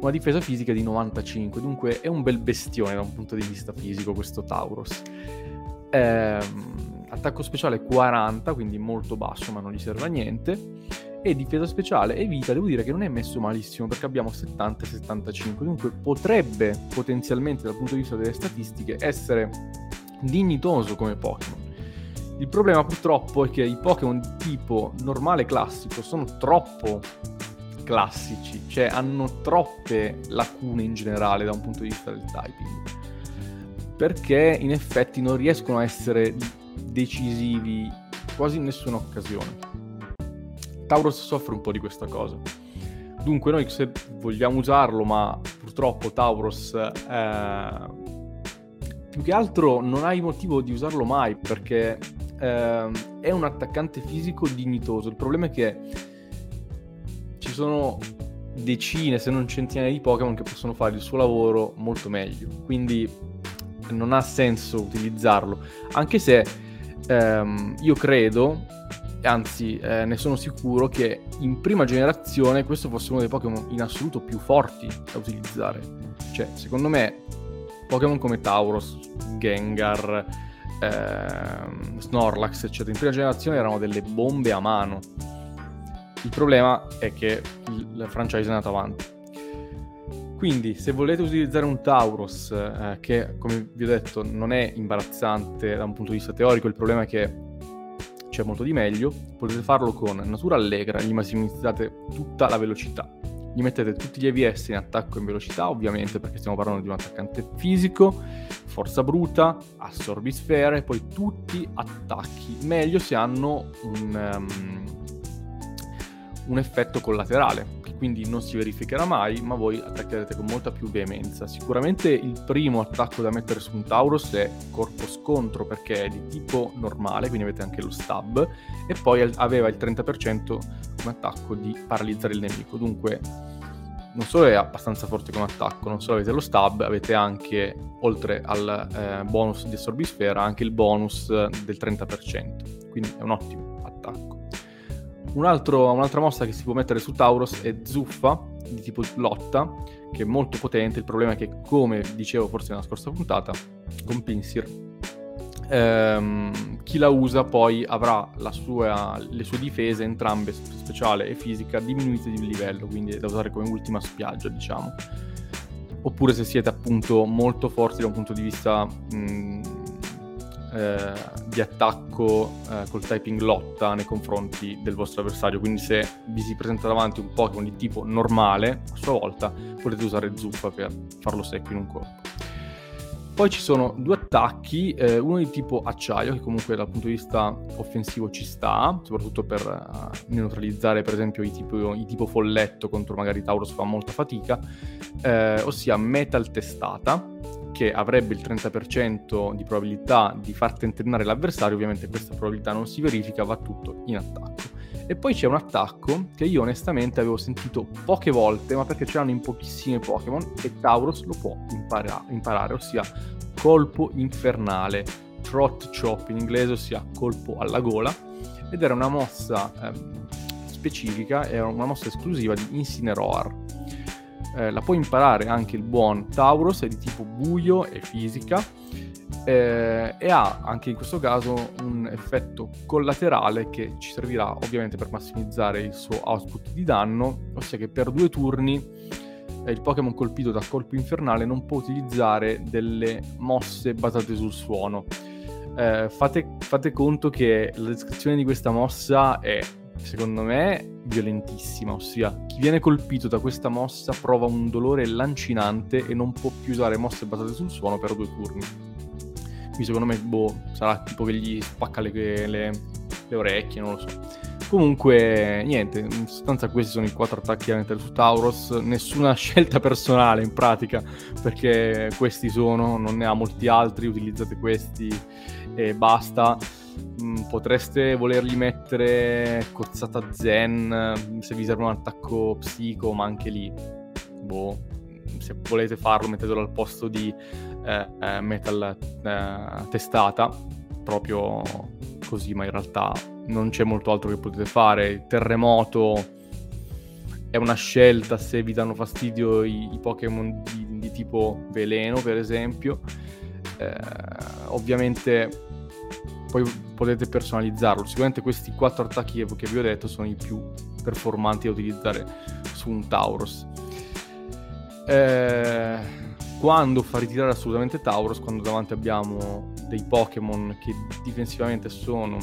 Speaker 3: Una difesa fisica di 95. Dunque è un bel bestione da un punto di vista fisico questo Tauros. Ehm, attacco speciale 40, quindi molto basso, ma non gli serve a niente. E difesa speciale e vita, devo dire che non è messo malissimo perché abbiamo 70 e 75. Dunque potrebbe potenzialmente, dal punto di vista delle statistiche, essere dignitoso come Pokémon. Il problema purtroppo è che i Pokémon tipo normale classico sono troppo classici, cioè hanno troppe lacune in generale da un punto di vista del typing perché in effetti non riescono a essere decisivi quasi in nessuna occasione. Tauros soffre un po' di questa cosa. Dunque noi se vogliamo usarlo, ma purtroppo Tauros eh, più che altro non hai motivo di usarlo mai perché eh, è un attaccante fisico dignitoso. Il problema è che ci sono decine, se non centinaia di Pokémon che possono fare il suo lavoro molto meglio. Quindi non ha senso utilizzarlo. Anche se ehm, io credo, anzi eh, ne sono sicuro, che in prima generazione questo fosse uno dei Pokémon in assoluto più forti da utilizzare. Cioè, secondo me, Pokémon come Tauros, Gengar, ehm, Snorlax, eccetera, in prima generazione erano delle bombe a mano. Il problema è che il, franchise è andata avanti. Quindi, se volete utilizzare un Tauros eh, che, come vi ho detto, non è imbarazzante da un punto di vista teorico, il problema è che c'è molto di meglio, potete farlo con Natura Allegra, gli massimizzate tutta la velocità. gli mettete tutti gli EVS in attacco in velocità, ovviamente perché stiamo parlando di un attaccante fisico, forza bruta, assorbisfere, poi tutti attacchi. Meglio se hanno un, um, un effetto collaterale, quindi non si verificherà mai, ma voi attaccherete con molta più veemenza. Sicuramente il primo attacco da mettere su un Taurus è corpo scontro perché è di tipo normale, quindi avete anche lo stab, e poi aveva il 30% come attacco di paralizzare il nemico. Dunque non solo è abbastanza forte come attacco, non solo avete lo stab, avete anche, oltre al eh, bonus di assorbisfera, anche il bonus del 30%. Quindi è un ottimo attacco. Un altro, un'altra mossa che si può mettere su Tauros è Zuffa, di tipo lotta, che è molto potente. Il problema è che, come dicevo forse nella scorsa puntata, con Pinsir, ehm, chi la usa poi avrà sua, le sue difese, entrambe speciale e fisica, diminuite di livello, quindi è da usare come ultima spiaggia, diciamo. Oppure se siete appunto molto forti da un punto di vista... Mh, eh, di attacco eh, col typing lotta nei confronti del vostro avversario. Quindi se vi si presenta davanti un Pokémon di tipo normale, a sua volta potete usare Zuffa per farlo secco in un colpo. Poi ci sono due attacchi, eh, uno di tipo acciaio, che comunque dal punto di vista offensivo ci sta, soprattutto per uh, neutralizzare per esempio i tipo, i tipo, folletto contro magari Taurus fa molta fatica, eh, ossia Metal Testata, che avrebbe il 30% di probabilità di far tentennare l'avversario, ovviamente questa probabilità non si verifica, va tutto in attacco. E poi c'è un attacco che io onestamente avevo sentito poche volte, ma perché ce l'hanno in pochissimi Pokémon e Tauros lo può impara- imparare, ossia colpo infernale, trot chop in inglese, ossia colpo alla gola, ed era una mossa ehm, specifica, era una mossa esclusiva di Incineroar eh, la può imparare anche il buon Tauros, è di tipo buio e fisica eh, e ha anche in questo caso un effetto collaterale che ci servirà ovviamente per massimizzare il suo output di danno, ossia che per due turni eh, il Pokémon colpito da colpo infernale non può utilizzare delle mosse basate sul suono. Eh, fate, fate conto che la descrizione di questa mossa è secondo me, violentissima, ossia chi viene colpito da questa mossa prova un dolore lancinante e non può più usare mosse basate sul suono per due turni. Quindi secondo me, boh, sarà tipo che gli spacca le, le, le orecchie, non lo so. Comunque, niente, in sostanza questi sono i quattro attacchi mettere su Tauros, nessuna scelta personale in pratica, perché questi sono, non ne ha molti altri, utilizzate questi e basta. Mm, potreste volergli mettere cozzata zen se vi serve un attacco psico, ma anche lì, boh, se volete farlo mettetelo al posto di eh, eh, metal eh, testata, proprio così, ma in realtà non c'è molto altro che potete fare. Terremoto è una scelta se vi danno fastidio i, i Pokémon di, di, tipo veleno, per esempio. Eh, ovviamente poi potete personalizzarlo. Sicuramente questi quattro attacchi che vi ho detto sono i più performanti da utilizzare su un Tauros. Eh, quando fa ritirare assolutamente Tauros? Quando davanti abbiamo dei Pokémon che difensivamente sono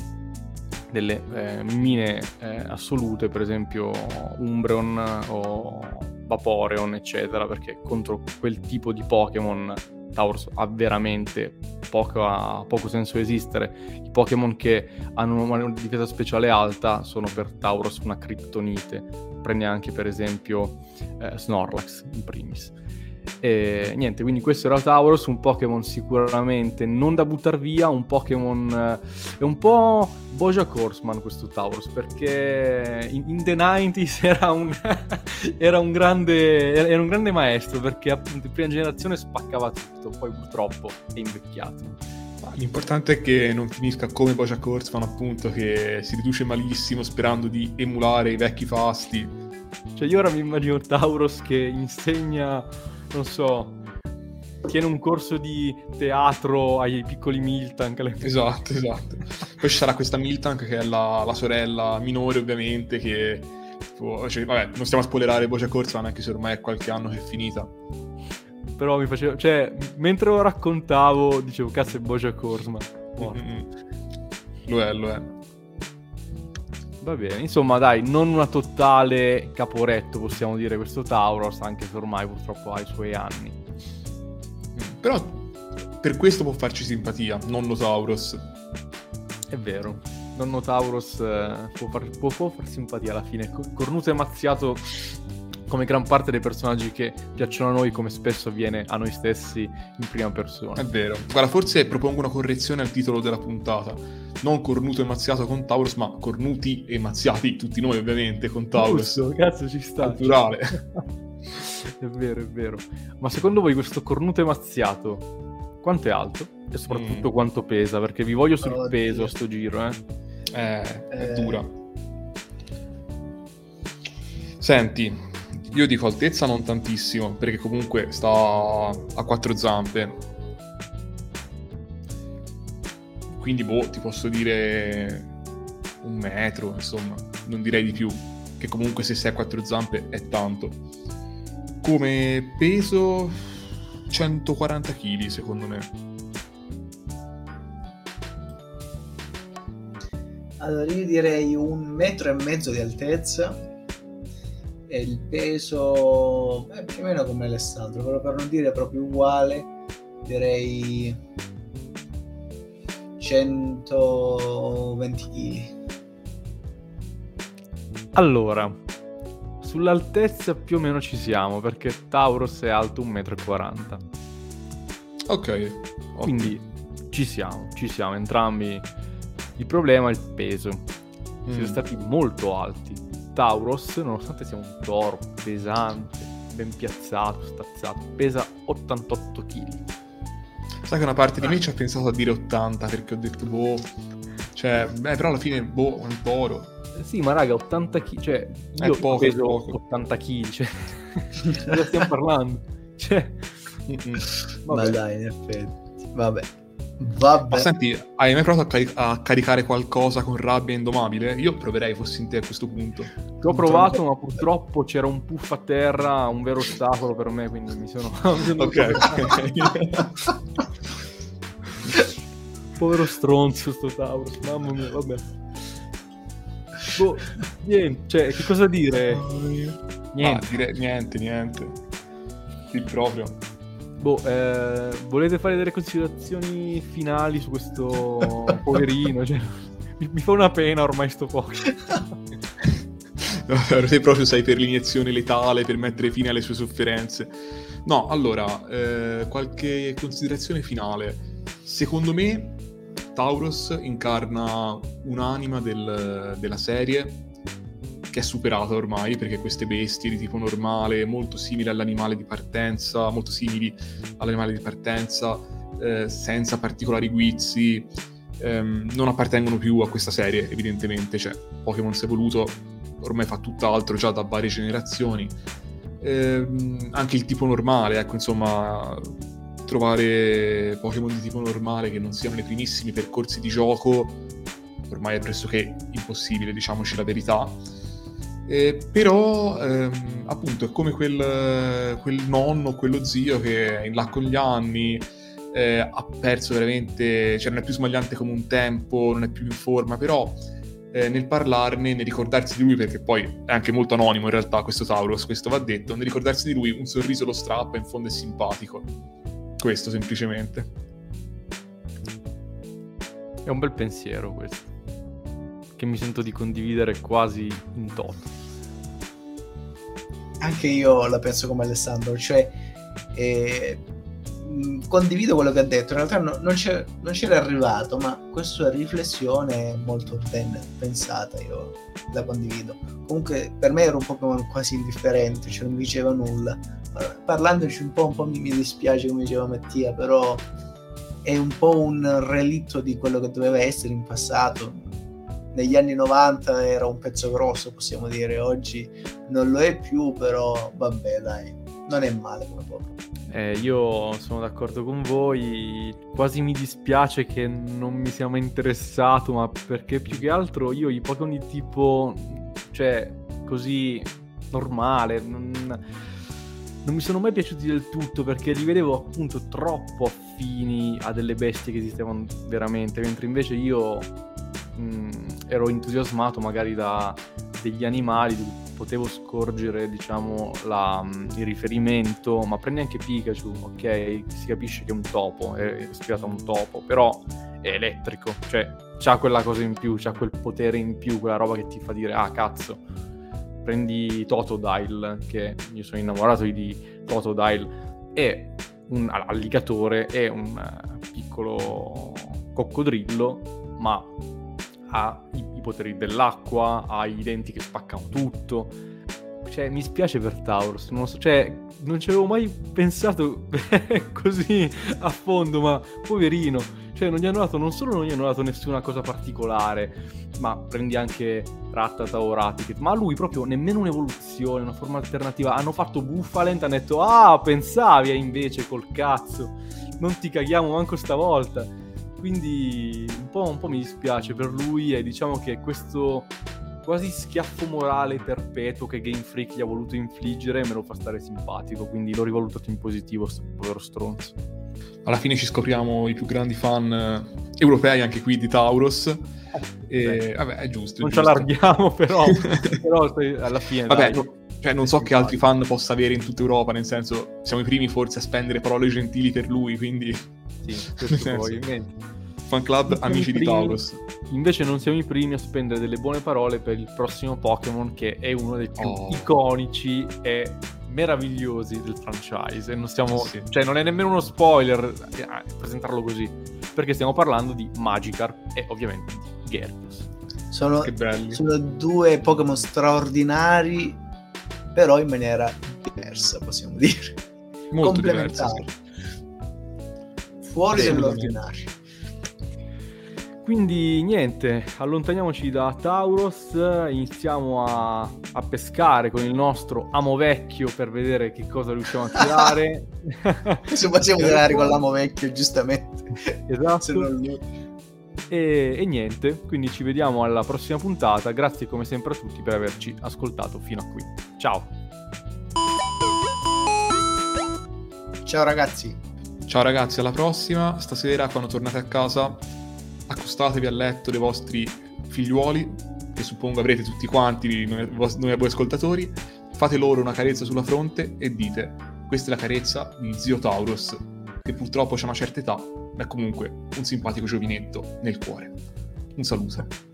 Speaker 3: delle eh, mine eh, assolute, per esempio Umbreon o Vaporeon, eccetera, perché contro quel tipo di Pokémon Taurus ha veramente poco, poco senso esistere. I Pokémon che hanno una difesa speciale alta sono per Taurus una criptonite. Prende anche per esempio eh, Snorlax in primis. E niente, quindi questo era Tauros, un Pokémon sicuramente non da buttare via, un Pokémon... Eh, è un po' Bojack Horseman questo Tauros, perché in, in the 90s era un, era, un grande, era un grande maestro, perché appunto in prima generazione spaccava tutto, poi purtroppo è invecchiato.
Speaker 2: L'importante è che non finisca come Bojack Horseman, appunto, che si riduce malissimo sperando di emulare i vecchi fasti.
Speaker 3: Cioè io ora mi immagino Tauros che insegna non so, tiene un corso di teatro ai piccoli Miltank.
Speaker 2: Esatto, esatto. Poi ci sarà questa Miltank che è la, la sorella minore ovviamente che... Cioè, vabbè, non stiamo a spoilerare Voce Corsa anche se ormai è qualche anno che è finita.
Speaker 3: Però mi faceva... Cioè, mentre lo raccontavo dicevo, cazzo è Bojack Horseman.
Speaker 2: Mm-hmm. Lo è, lo è.
Speaker 3: Va bene, insomma dai, non una totale caporetto possiamo dire questo Tauros, anche se ormai purtroppo ha i suoi anni.
Speaker 2: Però per questo può farci simpatia, nonno Tauros.
Speaker 3: È vero, nonno Tauros eh, può, far, può, può, far, simpatia alla fine. Cornuto e mazziato come gran parte dei personaggi che piacciono a noi, come spesso avviene a noi stessi in prima persona.
Speaker 2: È vero. Guarda, forse propongo una correzione al titolo della puntata. Non cornuto e mazziato con Taurus, ma cornuti e mazziati, tutti noi ovviamente, con Taurus.
Speaker 3: Giusto, cazzo ci sta.
Speaker 2: Naturale.
Speaker 3: è vero, è vero. Ma secondo voi questo cornuto e mazziato, quanto è alto? E soprattutto mm. quanto pesa? Perché vi voglio sul oh, peso Dio. a sto giro, eh.
Speaker 2: Eh, è eh... dura. Senti, io dico altezza non tantissimo, perché comunque sta a quattro zampe. Quindi, boh, ti posso dire un metro, insomma, non direi di più. Che comunque se sei a quattro zampe è tanto. Come peso 140 kg, secondo me.
Speaker 1: Allora io direi un metro e mezzo di altezza e il peso è più o meno come Alessandro, però per non dire proprio uguale, direi 120 kg.
Speaker 3: Allora, sull'altezza più o meno ci siamo, perché Tauros è alto 1,40 m.
Speaker 2: Ok.
Speaker 3: Quindi ci siamo, ci siamo entrambi. Il problema è il peso. Siamo mm. stati molto alti Tauros, nonostante sia un toro pesante, ben piazzato, stazzato, pesa 88 kg.
Speaker 2: Sai che una parte di me ci ha pensato a dire 80 perché ho detto boh. Cioè, beh, però alla fine boh, un toro.
Speaker 3: Sì, ma raga, 80 kg, cioè io poco, peso poco. 80 kg, cioè cosa stiamo parlando? Cioè,
Speaker 1: ma dai, in effetti. Vabbè. Vabbè.
Speaker 2: Ma senti, hai mai provato a, cari- a, caricare qualcosa con rabbia indomabile? Io proverei fossi in te a questo punto.
Speaker 3: Ci ho provato, ma purtroppo c'era un puff a terra, un vero ostacolo per me, quindi mi sono... ok. Povero stronzo sto Taurus, mamma mia, vabbè. Boh, niente, cioè, che cosa dire?
Speaker 2: Niente. Ah, dire, niente, niente. Il proprio.
Speaker 3: Boh, eh, volete fare delle considerazioni finali su questo poverino? Cioè, mi, mi, fa una pena ormai sto poco.
Speaker 2: Te proprio sei per l'iniezione letale, per mettere fine alle sue sofferenze. No, allora, eh, qualche considerazione finale. Secondo me Taurus incarna un'anima del, della serie che è superata ormai perché queste bestie di tipo normale, molto simili all'animale di partenza, molto simili all'animale di partenza, eh, senza particolari guizzi, ehm, non appartengono più a questa serie evidentemente, cioè Pokémon si è evoluto, ormai fa tutt'altro già da varie generazioni. Eh, anche il tipo normale, ecco insomma, trovare Pokémon di tipo normale che non siano nei primissimi percorsi di gioco ormai è pressoché impossibile, diciamoci la verità. Eh, però ehm, appunto è come quel, quel, nonno, quello zio che in là con gli anni eh, ha perso veramente, cioè non è più smagliante come un tempo, non è più in forma, però eh, nel parlarne, nel ricordarsi di lui, perché poi è anche molto anonimo in realtà questo Taurus, questo va detto, nel ricordarsi di lui un sorriso lo strappa, in fondo è simpatico. Questo semplicemente.
Speaker 3: È un bel pensiero questo che mi sento di condividere quasi in toto.
Speaker 1: Anche io la penso come Alessandro, cioè eh, condivido quello che ha detto, in realtà no, non, non, c'era arrivato, ma questa riflessione è molto ben pensata, io la condivido. Comunque per me era un Pokémon quasi indifferente, cioè non mi diceva nulla. Parlandoci un po', un po' mi, mi dispiace come diceva Mattia, però è un po' un relitto di quello che doveva essere in passato negli anni 90 era un pezzo grosso, possiamo dire, oggi non lo è più, però vabbè, dai, non è male come poco.
Speaker 3: Eh, io sono d'accordo con voi, quasi mi dispiace che non mi sia mai interessato, ma perché più che altro io i Pokémon di tipo, cioè, così normale, non, non mi sono mai piaciuti del tutto perché li vedevo appunto troppo affini a delle bestie che esistevano veramente, mentre invece io mh, ero entusiasmato magari da degli animali, potevo scorgere, diciamo, la, il riferimento, ma prendi anche Pikachu, ok? Si capisce che è un topo, è ispirato a un topo, però è elettrico, cioè c'ha quella cosa in più, c'ha quel potere in più, quella roba che ti fa dire, ah cazzo, prendi Totodile, che io sono innamorato di Totodile, è un alligatore, è un eh, piccolo coccodrillo, ma ha i, i poteri dell'acqua, ha i denti che spaccano tutto. Cioè, mi spiace per Taurus, non so, cioè, non ci avevo mai pensato così a fondo, ma poverino. Cioè, non gli hanno dato, non solo non gli hanno dato nessuna cosa particolare, ma prendi anche Rattata o Raticket, ma lui proprio nemmeno un'evoluzione, una forma alternativa. Hanno fatto Buffalent, hanno detto, ah, pensavi eh, invece col cazzo, non ti caghiamo manco stavolta quindi un po', un po', mi dispiace per lui e diciamo che questo quasi schiaffo morale perpetuo che Game Freak gli ha voluto infliggere me lo fa stare simpatico, quindi l'ho rivalutato in positivo, sto povero stronzo.
Speaker 2: Alla fine ci scopriamo i più grandi fan eh, europei anche qui di Tauros. E Beh, vabbè, è giusto.
Speaker 3: Non
Speaker 2: è giusto.
Speaker 3: ci allarghiamo, però, però alla fine.
Speaker 2: Vabbè, no, cioè, non so che altri fan possa avere in tutta Europa, nel senso, siamo i primi forse a spendere parole gentili per lui, quindi
Speaker 3: sì, questo probabilmente.
Speaker 2: Fan club amici di Taurus.
Speaker 3: Invece non siamo i primi a spendere delle buone parole per il prossimo Pokémon che è uno dei più oh. iconici e meravigliosi del franchise e non stiamo sì. cioè non è nemmeno uno spoiler eh, presentarlo così perché stiamo parlando di Magikarp e ovviamente di Gyarados
Speaker 1: sono, sono due Pokémon straordinari però in maniera diversa possiamo dire
Speaker 2: molto complementari
Speaker 1: fuori dall'ordinario.
Speaker 3: Quindi niente, allontaniamoci da Tauros, iniziamo a, a, pescare con il nostro amo vecchio per vedere che cosa riusciamo a tirare.
Speaker 1: Se possiamo tirare con l'amo vecchio, giustamente.
Speaker 3: Esatto. E, e, niente, quindi ci vediamo alla prossima puntata. Grazie come sempre a tutti per averci ascoltato fino a qui. Ciao.
Speaker 1: Ciao ragazzi.
Speaker 2: Ciao ragazzi, alla prossima. Stasera, quando tornate a casa, accostatevi al letto dei vostri figliuoli, che suppongo avrete tutti quanti, noi, noi voi ascoltatori. Fate loro una carezza sulla fronte e dite: Questa è la carezza di zio Taurus, che purtroppo ha una certa età, ma è comunque un simpatico giovinetto nel cuore. Un saluto.